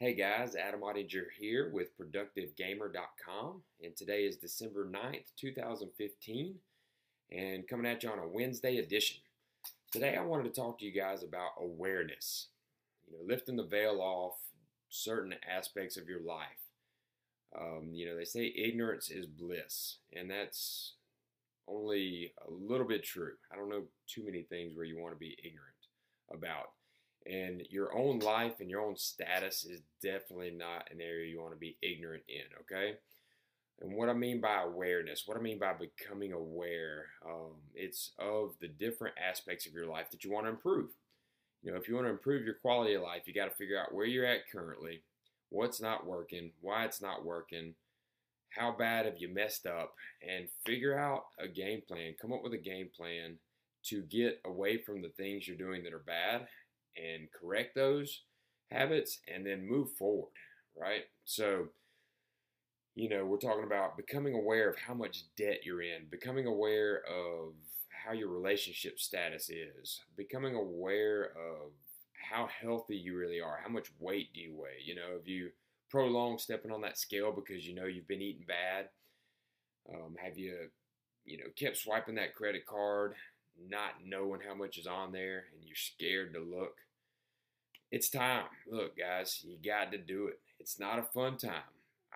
Hey guys, Adam Ottinger here with ProductiveGamer.com, and today is December 9th, 2015, and coming at you on a Wednesday edition. Today I wanted to talk to you guys about awareness, you know, lifting the veil off certain aspects of your life. Um, you know, they say ignorance is bliss, and that's only a little bit true. I don't know too many things where you want to be ignorant about. And your own life and your own status is definitely not an area you want to be ignorant in, okay? And what I mean by awareness, what I mean by becoming aware, um, it's of the different aspects of your life that you want to improve. You know, if you want to improve your quality of life, you got to figure out where you're at currently, what's not working, why it's not working, how bad have you messed up, and figure out a game plan. Come up with a game plan to get away from the things you're doing that are bad and correct those habits and then move forward, right? So, you know, we're talking about becoming aware of how much debt you're in, becoming aware of how your relationship status is, becoming aware of how healthy you really are, how much weight do you weigh, you know, if you prolong stepping on that scale because you know you've been eating bad, um, have you, you know, kept swiping that credit card, not knowing how much is on there, and you're scared to look, it's time. Look, guys, you got to do it. It's not a fun time.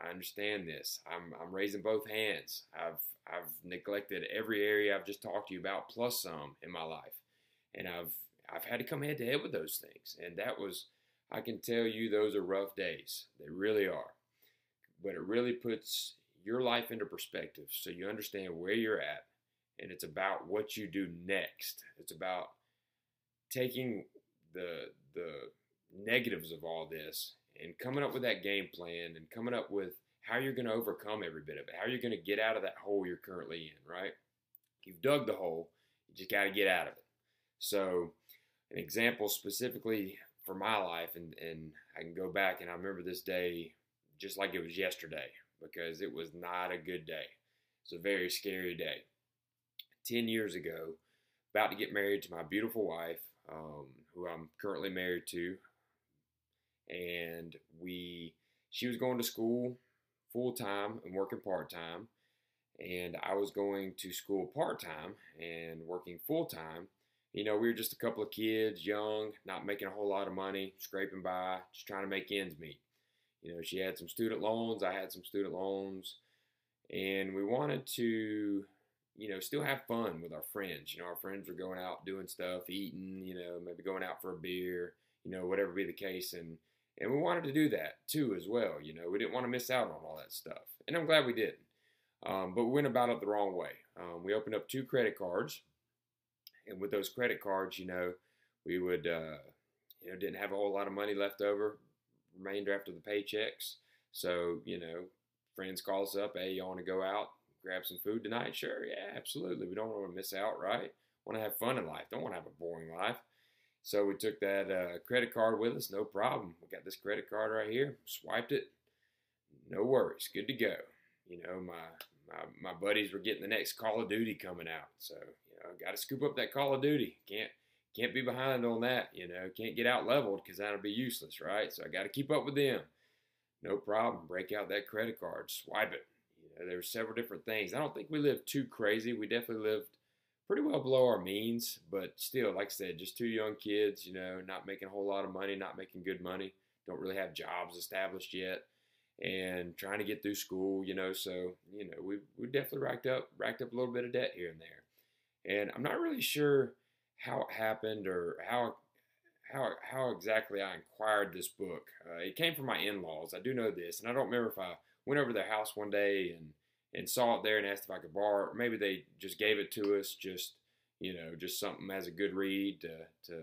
I understand this. I'm I'm raising both hands. I've I've neglected every area I've just talked to you about plus some in my life. And I've I've had to come head to head with those things. And that was I can tell you those are rough days. They really are. But it really puts your life into perspective so you understand where you're at and it's about what you do next. It's about taking the the negatives of all this and coming up with that game plan and coming up with how you're going to overcome every bit of it, how you're going to get out of that hole you're currently in, right? You've dug the hole, you just got to get out of it. So, an example specifically for my life, and, and I can go back and I remember this day just like it was yesterday because it was not a good day. It's a very scary day. 10 years ago, about to get married to my beautiful wife, um, who I'm currently married to and we she was going to school full time and working part time and I was going to school part time and working full time. You know, we were just a couple of kids, young, not making a whole lot of money, scraping by, just trying to make ends meet. You know, she had some student loans, I had some student loans, and we wanted to, you know, still have fun with our friends. You know, our friends were going out doing stuff, eating, you know, maybe going out for a beer, you know, whatever be the case. And and we wanted to do that too, as well. You know, we didn't want to miss out on all that stuff. And I'm glad we didn't. Um, but we went about it the wrong way. Um, we opened up two credit cards. And with those credit cards, you know, we would, uh, you know, didn't have a whole lot of money left over, remainder after the paychecks. So, you know, friends call us up, hey, you want to go out, grab some food tonight? Sure, yeah, absolutely. We don't want to miss out, right? Want to have fun in life. Don't want to have a boring life. So we took that uh, credit card with us, no problem. We got this credit card right here, swiped it, no worries, good to go. You know, my my, my buddies were getting the next Call of Duty coming out, so you know, got to scoop up that Call of Duty. Can't can't be behind on that. You know, can't get out leveled because that'll be useless, right? So I got to keep up with them. No problem. Break out that credit card, swipe it. You know, there's several different things. I don't think we lived too crazy. We definitely lived pretty well below our means, but still, like I said, just two young kids, you know, not making a whole lot of money, not making good money, don't really have jobs established yet, and trying to get through school, you know. So, you know, we we definitely racked up racked up a little bit of debt here and there, and I'm not really sure how it happened or how how how exactly I acquired this book. Uh, it came from my in-laws. I do know this, and I don't remember if I went over to their house one day and and saw it there and asked if I could borrow it. Or maybe they just gave it to us, just you know, just something as a good read to, to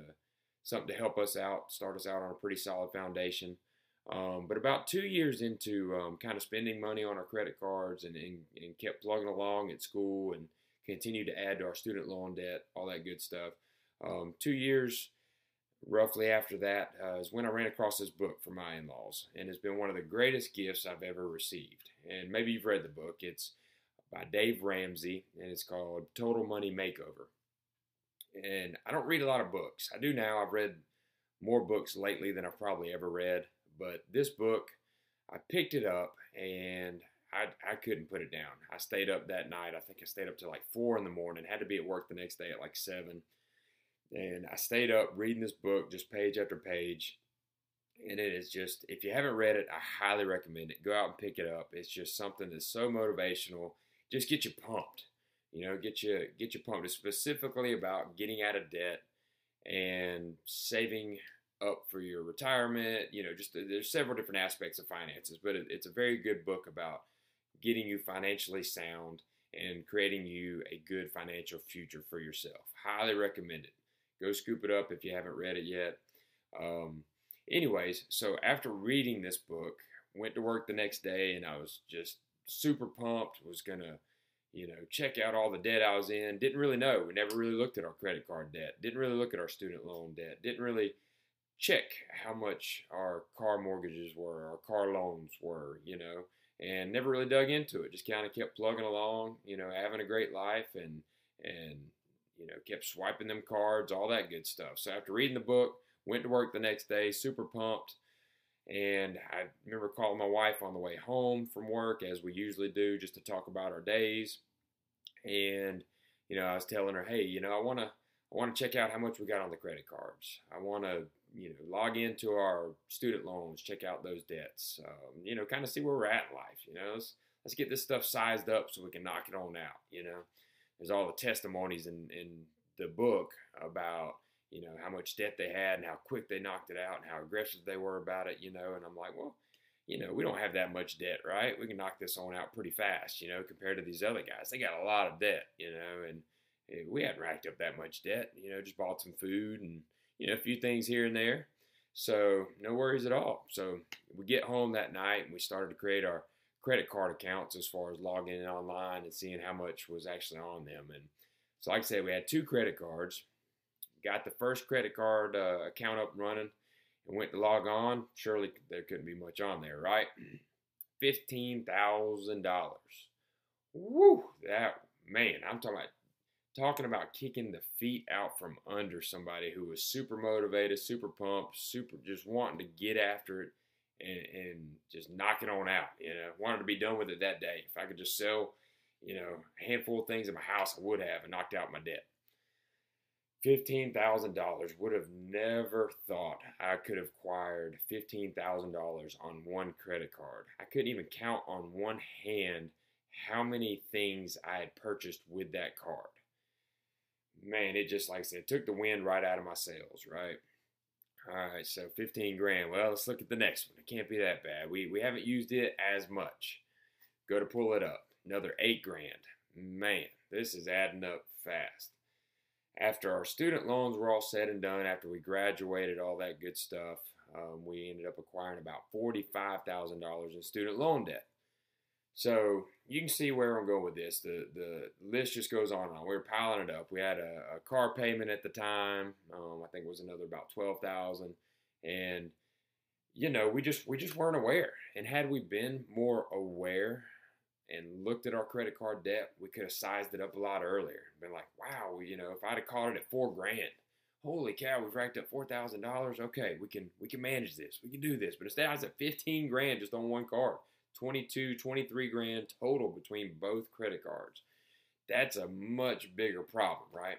something to help us out, start us out on a pretty solid foundation. Um, but about two years into um, kind of spending money on our credit cards and, and, and, kept plugging along at school and continued to add to our student loan debt, all that good stuff. Um, two years roughly after that uh, is when I ran across this book from my in laws, and it's been one of the greatest gifts I've ever received. And maybe you've read the book. It's by Dave Ramsey, and it's called Total Money Makeover. And I don't read a lot of books. I do now. I've read more books lately than I've probably ever read, But this book, I picked it up and I, I couldn't put it down. I stayed up that night. I think I stayed up till like four in the morning. Had to be at work the next day at like seven. And I stayed up reading this book, just page after page. And it is just, if you haven't read it, I highly recommend it. Go out and pick it up. It's just something that's so motivational. Just get you pumped. You know, get you get you pumped. It's specifically about getting out of debt and saving up for your retirement. You know, just there's several different aspects of finances, but it, it's a very good book about getting you financially sound and creating you a good financial future for yourself. Highly recommend it. Go scoop it up if you haven't read it yet. Um, anyways, so after reading this book, went to work the next day and I was just super pumped. Was gonna, you know, check out all the debt I was in. Didn't really know. We never really looked at our credit card debt. Didn't really look at our student loan debt. Didn't really check how much our car mortgages were, our car loans were, you know, and never really dug into it. Just kind of kept plugging along, you know, having a great life and and you know, kept swiping them cards, all that good stuff. So after reading the book, went to work the next day, super pumped. And I remember calling my wife on the way home from work, as we usually do, just to talk about our days. And you know, I was telling her, hey, you know, I want to, I want to check out how much we got on the credit cards. I want to, you know, log into our student loans, check out those debts. Um, you know, kind of see where we're at in life. You know, let's let's get this stuff sized up so we can knock it on out. You know, there's all the testimonies in in the book about you know how much debt they had and how quick they knocked it out and how aggressive they were about it. You know, and I'm like, well, you know, we don't have that much debt, right? We can knock this on out pretty fast. You know, compared to these other guys, they got a lot of debt. You know, and eh, we hadn't racked up that much debt. You know, just bought some food and you know a few things here and there. So no worries at all. So we get home that night and we started to create our credit card accounts as far as logging in online and seeing how much was actually on them. And so, like I said, we had two credit cards. Got the first credit card uh, account up running and went to log on. Surely there couldn't be much on there, right? Fifteen thousand dollars. Woo! That man, I'm talking about talking about kicking the feet out from under somebody who was super motivated, super pumped, super just wanting to get after it and, and just knock it on out. You know, wanted to be done with it that day. If I could just sell, you know, a handful of things in my house, I would have and knocked out my debt. $15,000 would have never thought I could have acquired $15,000 on one credit card. I couldn't even count on one hand how many things I had purchased with that card man, it just like I said, took the wind right out of my sails, right? All right, so 15 grand. Well, let's look at the next one. It can't be that bad. We we haven't used it as much. Go to pull it up. Another eight grand. Man, this is adding up fast. After our student loans were all said and done, after we graduated, all that good stuff, um, we ended up acquiring about $45,000 in student loan debt. So you can see where I'm going with this. The the list just goes on and on. We were piling it up. We had a, a car payment at the time. Um, I think it was another about twelve thousand, and you know we just we just weren't aware. And had we been more aware and looked at our credit card debt, we could have sized it up a lot earlier. Been like, wow, you know, if I'd have caught it at four grand, holy cow, we've racked up four thousand dollars. Okay, we can we can manage this. We can do this. But instead, I was at fifteen grand just on one card. 22, 23 grand total between both credit cards. That's a much bigger problem, right?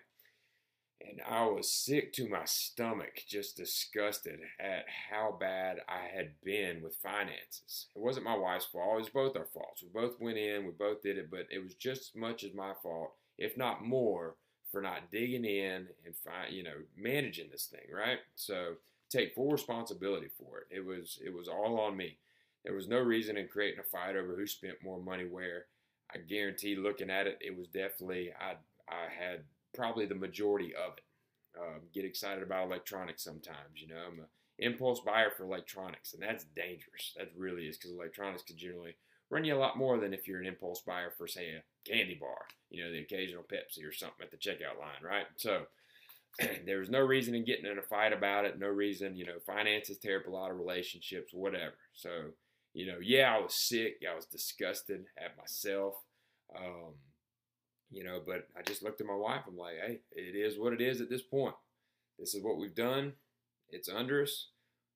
And I was sick to my stomach, just disgusted at how bad I had been with finances. It wasn't my wife's fault, it was both our faults. We both went in, we both did it, but it was just as much as my fault, if not more, for not digging in and find, you know, managing this thing, right? So take full responsibility for it. It was it was all on me. There was no reason in creating a fight over who spent more money where. I guarantee, looking at it, it was definitely I I had probably the majority of it. Um, get excited about electronics sometimes, you know. I'm an impulse buyer for electronics, and that's dangerous. That really is because electronics can generally run you a lot more than if you're an impulse buyer for, say, a candy bar, you know, the occasional Pepsi or something at the checkout line, right? So there was no reason in getting in a fight about it. No reason, you know, finances tear up a lot of relationships, whatever. So you know, yeah, I was sick. I was disgusted at myself. Um, you know, but I just looked at my wife. I'm like, hey, it is what it is at this point. This is what we've done. It's under us.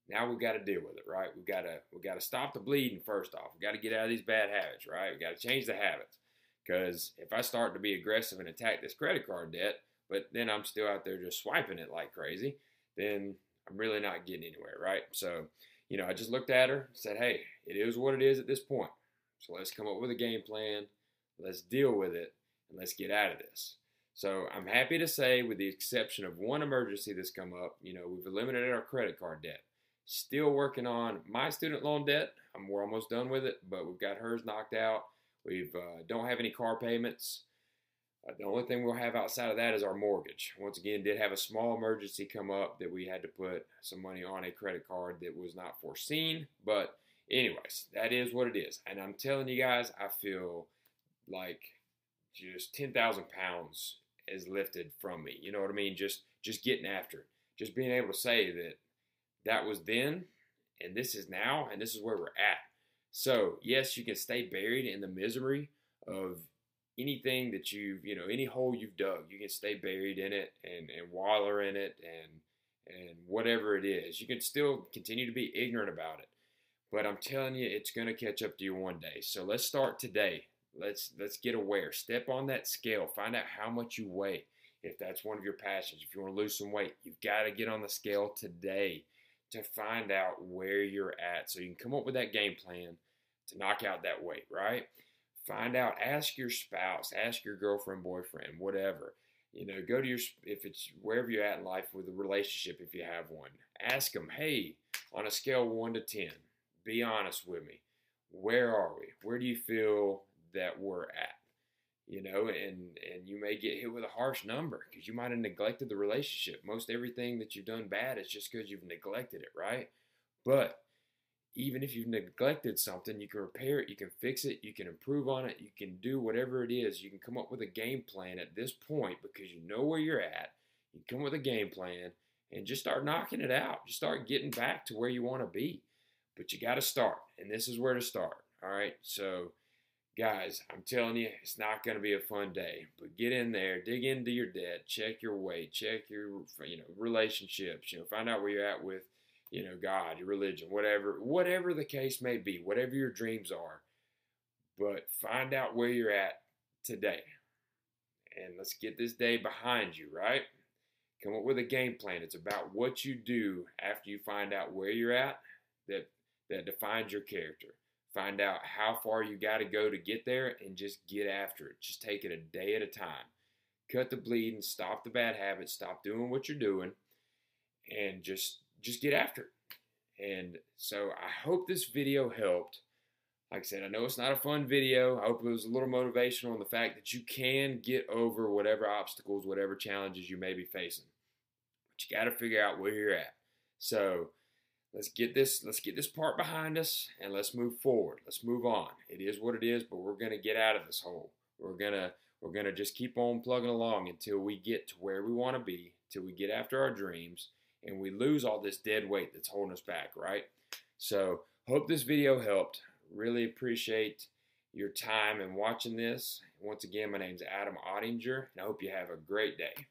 Now we've got to deal with it, right? We've got to we got to stop the bleeding first off. We've got to get out of these bad habits, right? We've got to change the habits. Because if I start to be aggressive and attack this credit card debt, but then I'm still out there just swiping it like crazy, then I'm really not getting anywhere, right? So, you know, I just looked at her, said, hey, it is what it is at this point. So let's come up with a game plan. Let's deal with it and let's get out of this. So I'm happy to say, with the exception of one emergency that's come up, you know, we've eliminated our credit card debt. Still working on my student loan debt. I'm, we're almost done with it, but we've got hers knocked out. We uh, don't have any car payments. Uh, the only thing we'll have outside of that is our mortgage. Once again, did have a small emergency come up that we had to put some money on a credit card that was not foreseen. But anyways, that is what it is. And I'm telling you guys, I feel like just 10,000 pounds is lifted from me. You know what I mean? Just just getting after it. Just being able to say that that was then and this is now and this is where we're at. So, yes, you can stay buried in the misery of anything that you've, you know, any hole you've dug. You can stay buried in it and, and waller in it and and whatever it is. You can still continue to be ignorant about it. But I'm telling you, it's going to catch up to you one day. So let's start today. Let's let's get aware. Step on that scale. Find out how much you weigh. If that's one of your passions, if you want to lose some weight, you've got to get on the scale today to find out where you're at so you can come up with that game plan to knock out that weight, right? Find out, ask your spouse, ask your girlfriend, boyfriend, whatever. You know, go to your, if it's wherever you're at in life with a relationship, if you have one, ask them, hey, on a scale 1 to 10, be honest with me. Where are we? Where do you feel that we're at? You know, and and you may get hit with a harsh number because you might have neglected the relationship. Most everything that you've done bad is just because you've neglected it, right? But even if you've neglected something, you can repair it, you can fix it, you can improve on it, you can do whatever it is. You can come up with a game plan at this point because you know where you're at. You come with a game plan and just start knocking it out. Just start getting back to where you want to be. But you got to start, and this is where to start. All right. So, guys, I'm telling you, it's not going to be a fun day. But get in there, dig into your debt, check your weight, check your you know relationships. You know, find out where you're at with you know, God, your religion, whatever, whatever the case may be, whatever your dreams are. But find out where you're at today. And let's get this day behind you, right? Come up with a game plan. It's about what you do after you find out where you're at that that defines your character. Find out how far you got to go to get there and just get after it. Just take it a day at a time. Cut the bleeding, stop the bad habits, stop doing what you're doing, and just just get after it. And so I hope this video helped. Like I said, I know it's not a fun video. I hope it was a little motivational on the fact that you can get over whatever obstacles, whatever challenges you may be facing. But you got to figure out where you're at. So let's get this let's get this part behind us and let's move forward. Let's move on. It is what it is, but we're going to get out of this hole. We're going to we're going to just keep on plugging along until we get to where we want to be, till we get after our dreams and we lose all this dead weight that's holding us back, right? So, hope this video helped. Really appreciate your time and watching this. Once again, my name is Adam Ottinger, and I hope you have a great day.